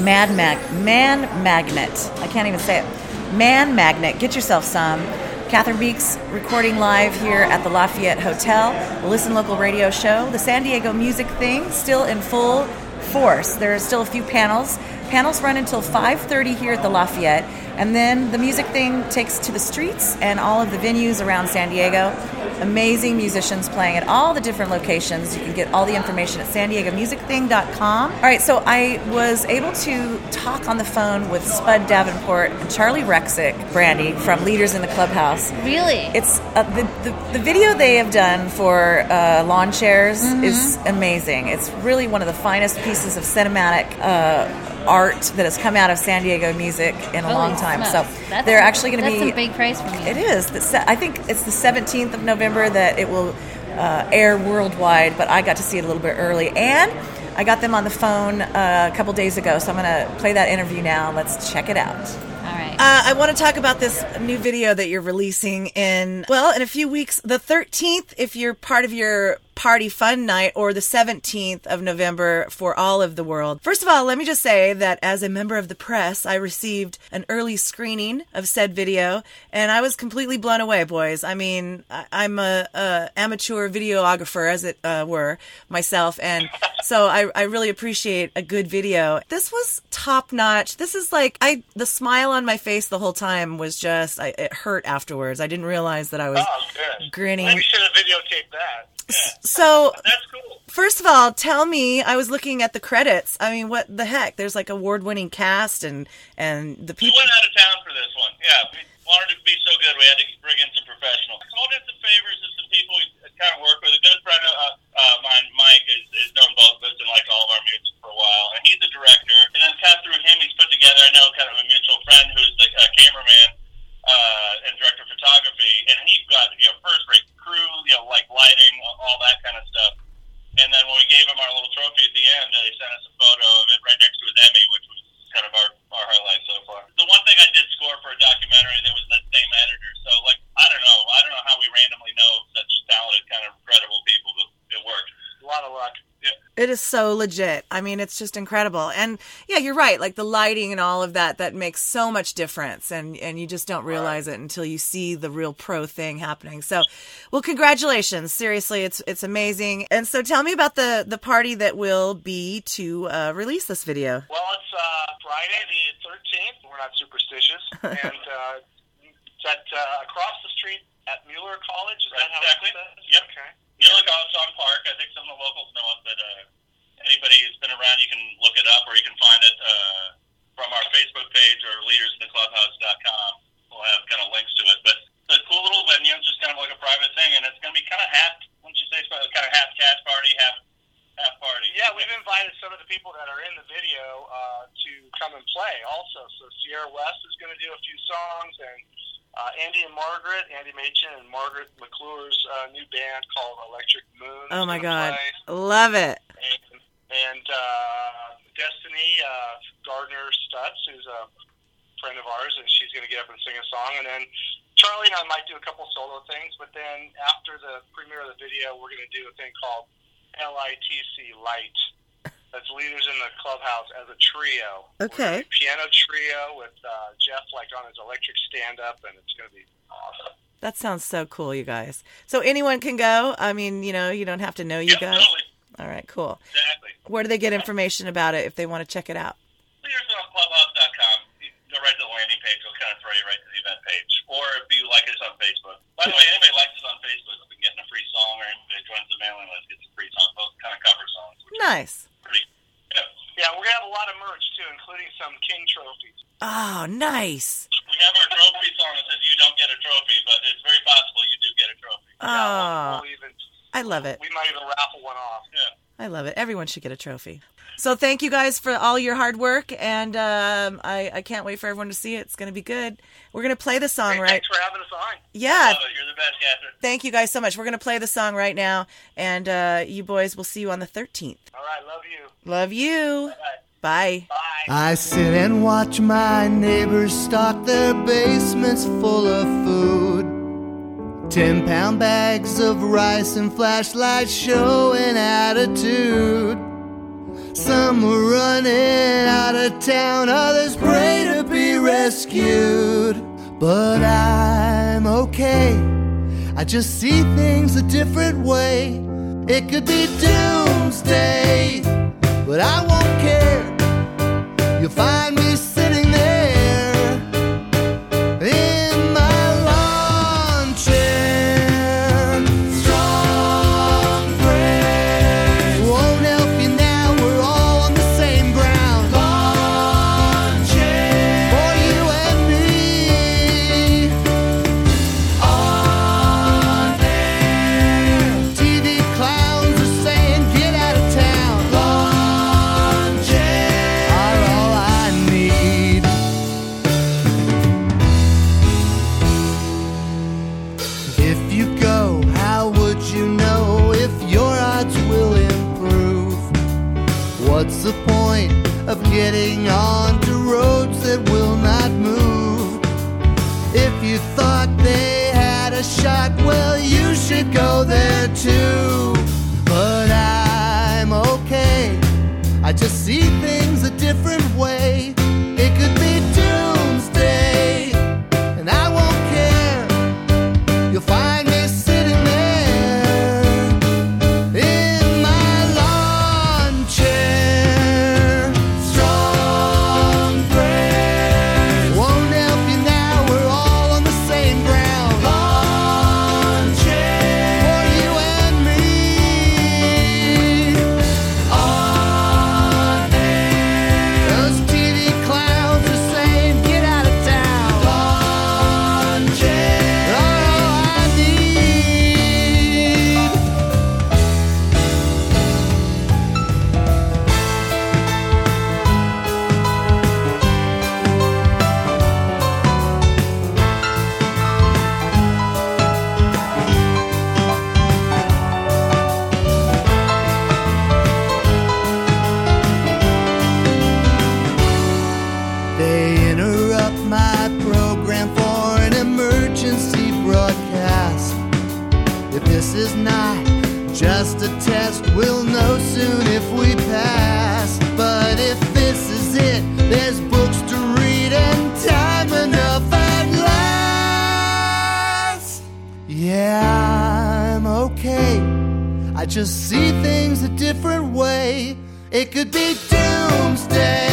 Mad Mag, Man Magnet. I can't even say it. Man Magnet. Get yourself some. Cathryn Beeks recording live here at the Lafayette Hotel, the Listen Local radio show. The San Diego music thing still in full force. There are still a few panels. Panels run until 5:30 here at the Lafayette, and then the music thing takes to the streets and all of the venues around San Diego. Amazing musicians playing at all the different locations. You can get all the information at san diego. All right, so I was able to talk on the phone with Spud Davenport and Charlie Rexick, Brandy from Leaders in the Clubhouse. Really? It's uh, the, the the video they have done for uh, lawn chairs Mhm. is amazing. It's really one of the finest pieces of cinematic uh, art that has come out of San Diego music in a Holy long time. smokes. So That's they're actually going to that's be some big praise from you. It is. I think it's the 17th of November that it will uh, air worldwide, but I got to see it a little bit early and. I got them on the phone uh, a couple days ago, so I'm going to play that interview now. Let's check it out. All right. Uh, I want to talk about this new video that you're releasing in, well, in a few weeks. The 13th, if you're part of your party fun night, or the 17th of November for all of the world. First of all, let me just say that as a member of the press, I received an early screening of said video, and I was completely blown away, boys. I mean, I, I'm a, a amateur videographer, as it uh, were, myself, and so I, I really appreciate a good video. This was top notch. This is like I the smile on my face the whole time was just I, it hurt afterwards. I didn't realize that I was Oh, grinning. Maybe should have videotaped that. So That's cool. First of all, tell me. I was looking at the credits. I mean, what the heck? There's like award-winning cast and and the We people. went out of town for this one. Yeah, we wanted it to be so good, we had to bring in some professionals. I called in some favors of some people we kind of work with. A good friend of uh, uh, mine, Mike, is, is known both of us and liked all of our music for a while, and he's a director. And then kind of through him, he's put together. I know kind of a mutual friend who's the uh, cameraman uh, and director of photography, and he's got you know first-rate crew, you know, like lighting, all that kind of stuff. And then when we gave him our little trophy at the end, uh, he sent us a photo of it right next to his Emmy, which was kind of our, our highlight so far. The one thing I did score for a documentary that was that same editor. So like I don't know, I don't know how we randomly know such talented, kind of credible people, but it worked. A lot of luck. Yeah. It is so legit. I mean, it's just incredible. And yeah, you're right. Like the lighting and all of that, that makes so much difference. And and you just don't realize it until you see the real pro thing happening. So, well, congratulations. Seriously, it's it's amazing. And so, tell me about the the party that will be to uh, release this video. Well, it's uh, Friday the 13th. We're not superstitious, and uh, it's at uh, across the street at Mueller College. Is that how exactly. it Yep. Okay. Mueller College on Park. I think some of the locals know it, but uh, anybody who's been around, you can look it up, or you can find it uh, from our Facebook page or leadersintheclubhouse.com. We'll have kind of links to it, but it's a cool little venue. It's just kind of like a private thing, and it's going to be kind of half. Wouldn't you say it's kind of half cash party, half half party? Yeah, we've invited some of the people that are in the video uh, to come and play also. So Sierra West is going to do a few songs, and uh, Andy and Margaret, Andy Machin and Margaret McClure's uh, new band called Electric Moon. Oh is my God, love it. And, and uh, Destiny uh, Gardner Stutz, who's a friend of ours, and she's going to get up and sing a song. And then Charlie and I might do a couple solo things, but then after the premiere of the video, we're going to do a thing called LITC Light. That's Leaders in the the clubhouse as a trio. Okay. Piano trio with uh, Jeff like on his electric stand up, and it's going to be awesome. That sounds so cool, you guys. So anyone can go. I mean, you know, you don't have to know you guys. All right, cool. Exactly. Where do they get information about it if they want to check it out? Clubhouse.com. You go right to the landing page. It'll kind of throw you right to the event page. Or if you like us on Facebook. By the way, anybody likes us on Facebook, will be getting a free song, or anybody joins the mailing list gets a free song. Both kind of cover songs. Nice. Yeah, we're gonna have a lot of merch too, including some King trophies. Oh, nice. We have our trophy song that says "You don't get a trophy," but it's very possible you do get a trophy. Oh, We'll even I love it. we might even raffle one off. Yeah. I love it. Everyone should get a trophy. So thank you guys for all your hard work, and um, I, I can't wait for everyone to see it. It's going to be good. We're going to play the song right. Thanks for having us on. Yeah. Love it. You're the best, Cathryn. Thank you guys so much. We're going to play the song right now, and uh, you boys will see you on the 13th. All right, love you. Love you. Bye. Bye. I sit and watch my neighbors stock their basements full of food. Ten pound bags of rice and flashlights showing attitude. Some were running out of town, others pray to be rescued. But I'm okay. I just see things a different way. It could be doomsday, but I won't care. You'll find me there just see things a different way. It could be doomsday,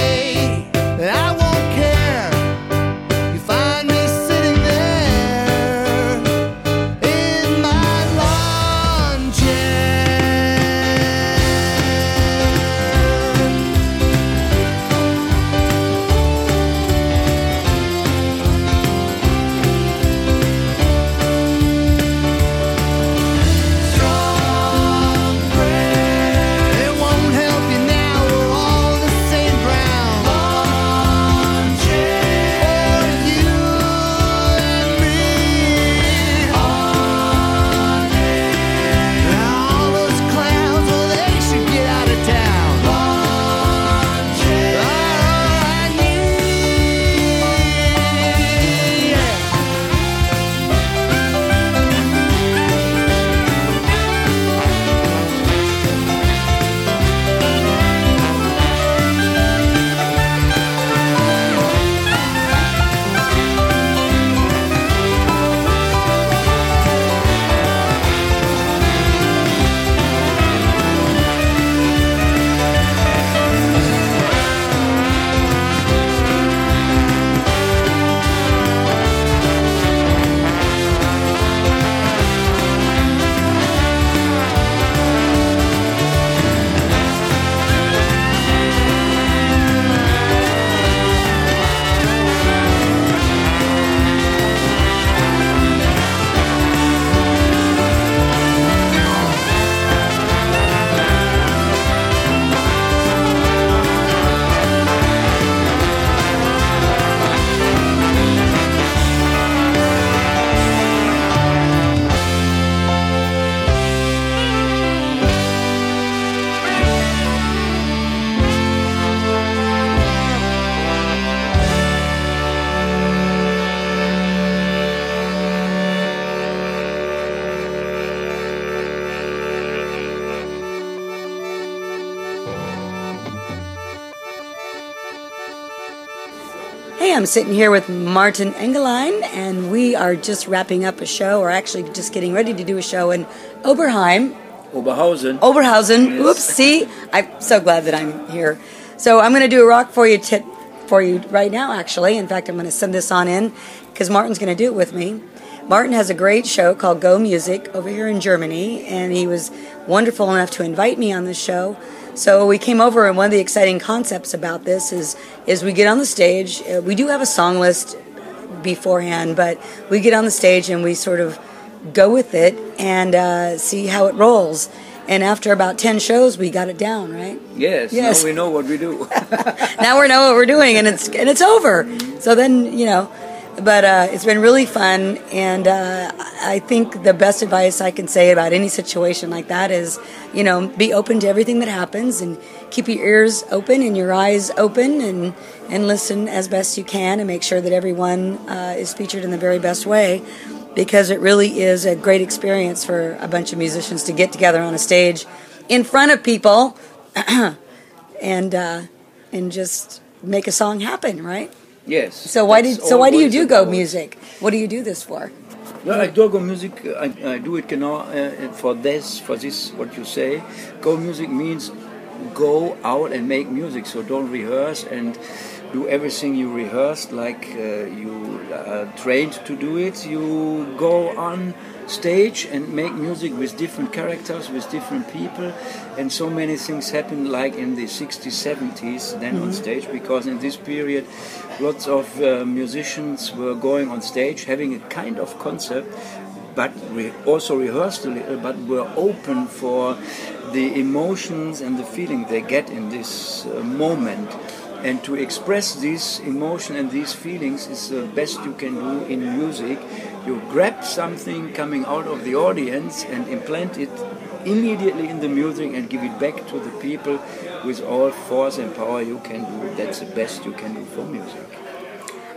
I'm sitting here with Martin Engelien, and we are just wrapping up a show, or actually just getting ready to do a show in Oberheim. Oberhausen. Oberhausen. Oops. See, I'm so glad that I'm here. So I'm going to do a rock for you tip for you right now. Actually, in fact, I'm going to send this on in because Martin's going to do it with me. Martin has a great show called Go Music over here in Germany, and he was wonderful enough to invite me on the show. So we came over, and one of the exciting concepts about this is is we get on the stage. Uh, we do have a song list beforehand, but we get on the stage and we sort of go with it and uh, see how it rolls. And after about ten shows, we got it down, right? Yes. Yes. Now we know what we do. now we know what we're doing, and it's and it's over. So then you know, but uh, it's been really fun, and uh, I think the best advice I can say about any situation like that is, you know, be open to everything that happens, and keep your ears open and your eyes open, and and listen as best you can, and make sure that everyone uh, is featured in the very best way. Because it really is a great experience for a bunch of musicians to get together on a stage in front of people and uh, and just make a song happen, right? Yes. So why did so why do you do go music? What do you do this for? Well, I do go music. I, I do it genau uh, for this, for this. What you say, go music means go out and make music. So don't rehearse and do everything you rehearsed like uh, you are trained to do it. You go on stage and make music with different characters, with different people, and so many things happen like in the 60s, 70s then on Mhm. stage because in this period lots of uh, musicians were going on stage having a kind of concept but we also rehearsed a little but were open for the emotions and the feeling they get in this uh, moment and to express this emotion and these feelings is the best you can do in music you grab something coming out of the audience and implant it immediately in the music and give it back to the people with all force and power you can do that's the best you can do for music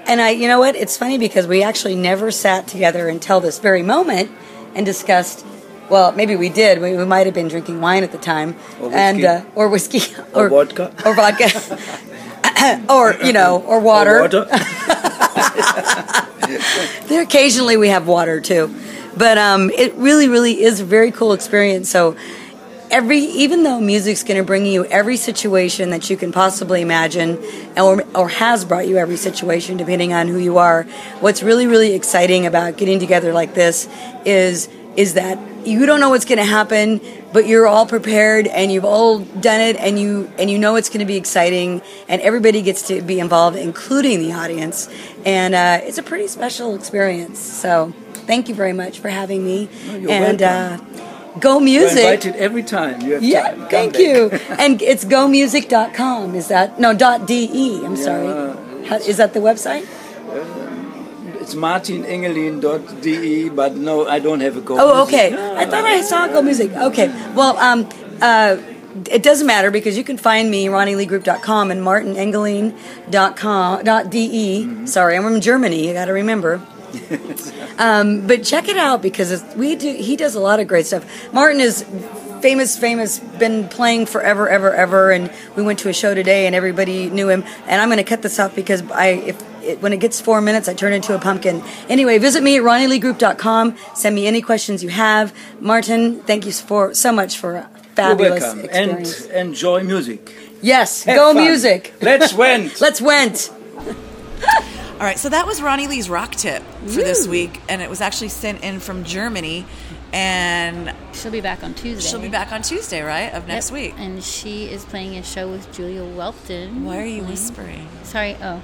And I, you know what? It's funny because we actually never sat together until this very moment and discussed. Well, maybe we did. We, we might have been drinking wine at the time, Or and uh, or whiskey, Or vodka. or vodka, or you know, or water. Or water. there occasionally we have water too, but um, it really, really is a very cool experience. So every, even though music's going to bring you every situation that you can possibly imagine, or or has brought you every situation, depending on who you are. What's really, really exciting about getting together like this is is that you don't know what's going to happen, but you're all prepared and you've all done it, and you and you know it's going to be exciting, and everybody gets to be involved, including the audience, and uh, it's a pretty special experience. So, thank you very much for having me, you're and uh, go music. You're invited every time you have Yeah, time. Thank back. you. and it's gomusic.com. Is that no dot de? I'm sorry. How, is that the website? It's martinengelien.de, but no, I don't have a go. Oh, okay. I thought I saw Go Music. Okay. Well, um, uh, it doesn't matter because you can find me ronnieleegroup.com and martinengeline.com dot de. Sorry, I'm from Germany. You got to remember. Um, but check it out because it's, we do. He does a lot of great stuff. Martin is famous, famous, been playing forever, ever, ever. And we went to a show today, and everybody knew him. And I'm going to cut this off because I, if it, when it gets four minutes, I turn into a pumpkin. Anyway, visit me at ronnieleegroup.com. Send me any questions you have. Martin, thank you for so much for a You're fabulous welcome experience. and enjoy music. yes, Have go fun. music. Let's went. Let's went. All right, so that was Ronnie Lee's rock tip for this week, and it was actually sent in from Germany. And she'll be back on Tuesday. She'll be back on Tuesday, right, of next Yep. week. And she is playing a show with Julia Welton. Why are you Playing- whispering? Sorry. Oh.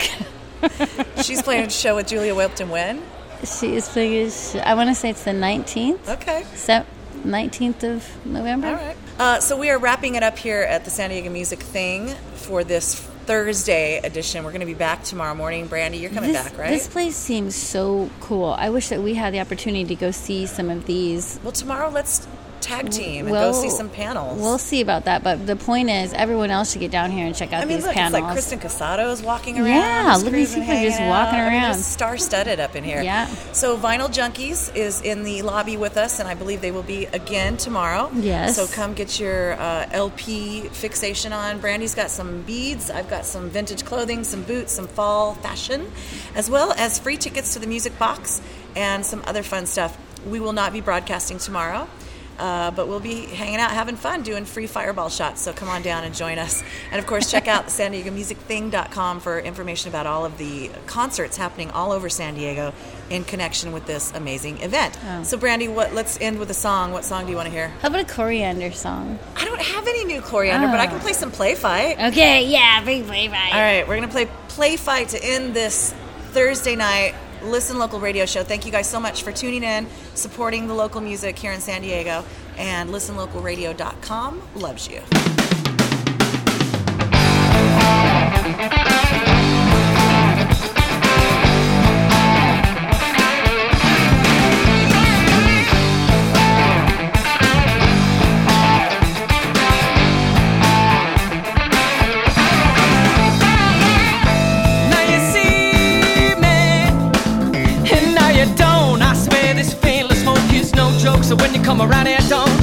She's playing a show with Julia Welton when? She is playing. I want to say it's the nineteenth. Okay. Nineteenth of November. All right. Uh, so we are wrapping it up here at the San Diego Music Thing for this Thursday edition. We're going to be back tomorrow morning. Brandy, you're coming this, back, right? This place seems so cool. I wish that we had the opportunity to go see some of these. Well, tomorrow let's tag team and We'll- go see some panels. We'll see about that, but the point is, everyone else should get down here and check out I mean, these look, panels. it's like Kristen Casado's walking around. Yeah, look at these people just walking out. I mean, around. just star-studded up in here. Yeah. So Vinyl Junkies is in the lobby with us, and I believe they will be again tomorrow. Yes. So come get your uh, LP fixation on. Brandy's got some beads. I've got some vintage clothing, some boots, some fall fashion, as well as free tickets to the music box and some other fun stuff. We will not be broadcasting tomorrow. Uh, but we'll be hanging out, having fun, doing free fireball shots. So come on down and join us. And of course, check out the San Diego Music Thing.com for information about all of the concerts happening all over San Diego in connection with this amazing event. Oh. So, Brandy, what? Let's end with a song. What song do you want to hear? How about a coriander song? I don't have any new coriander, but I can play some play fight. Okay, yeah, bring play fight. All right, we're going to play Play Fight to end this Thursday night Listen Local radio show. Thank you guys so much for tuning in, supporting the local music here in San Diego, and listenlocalradio.com loves you. Around here, don't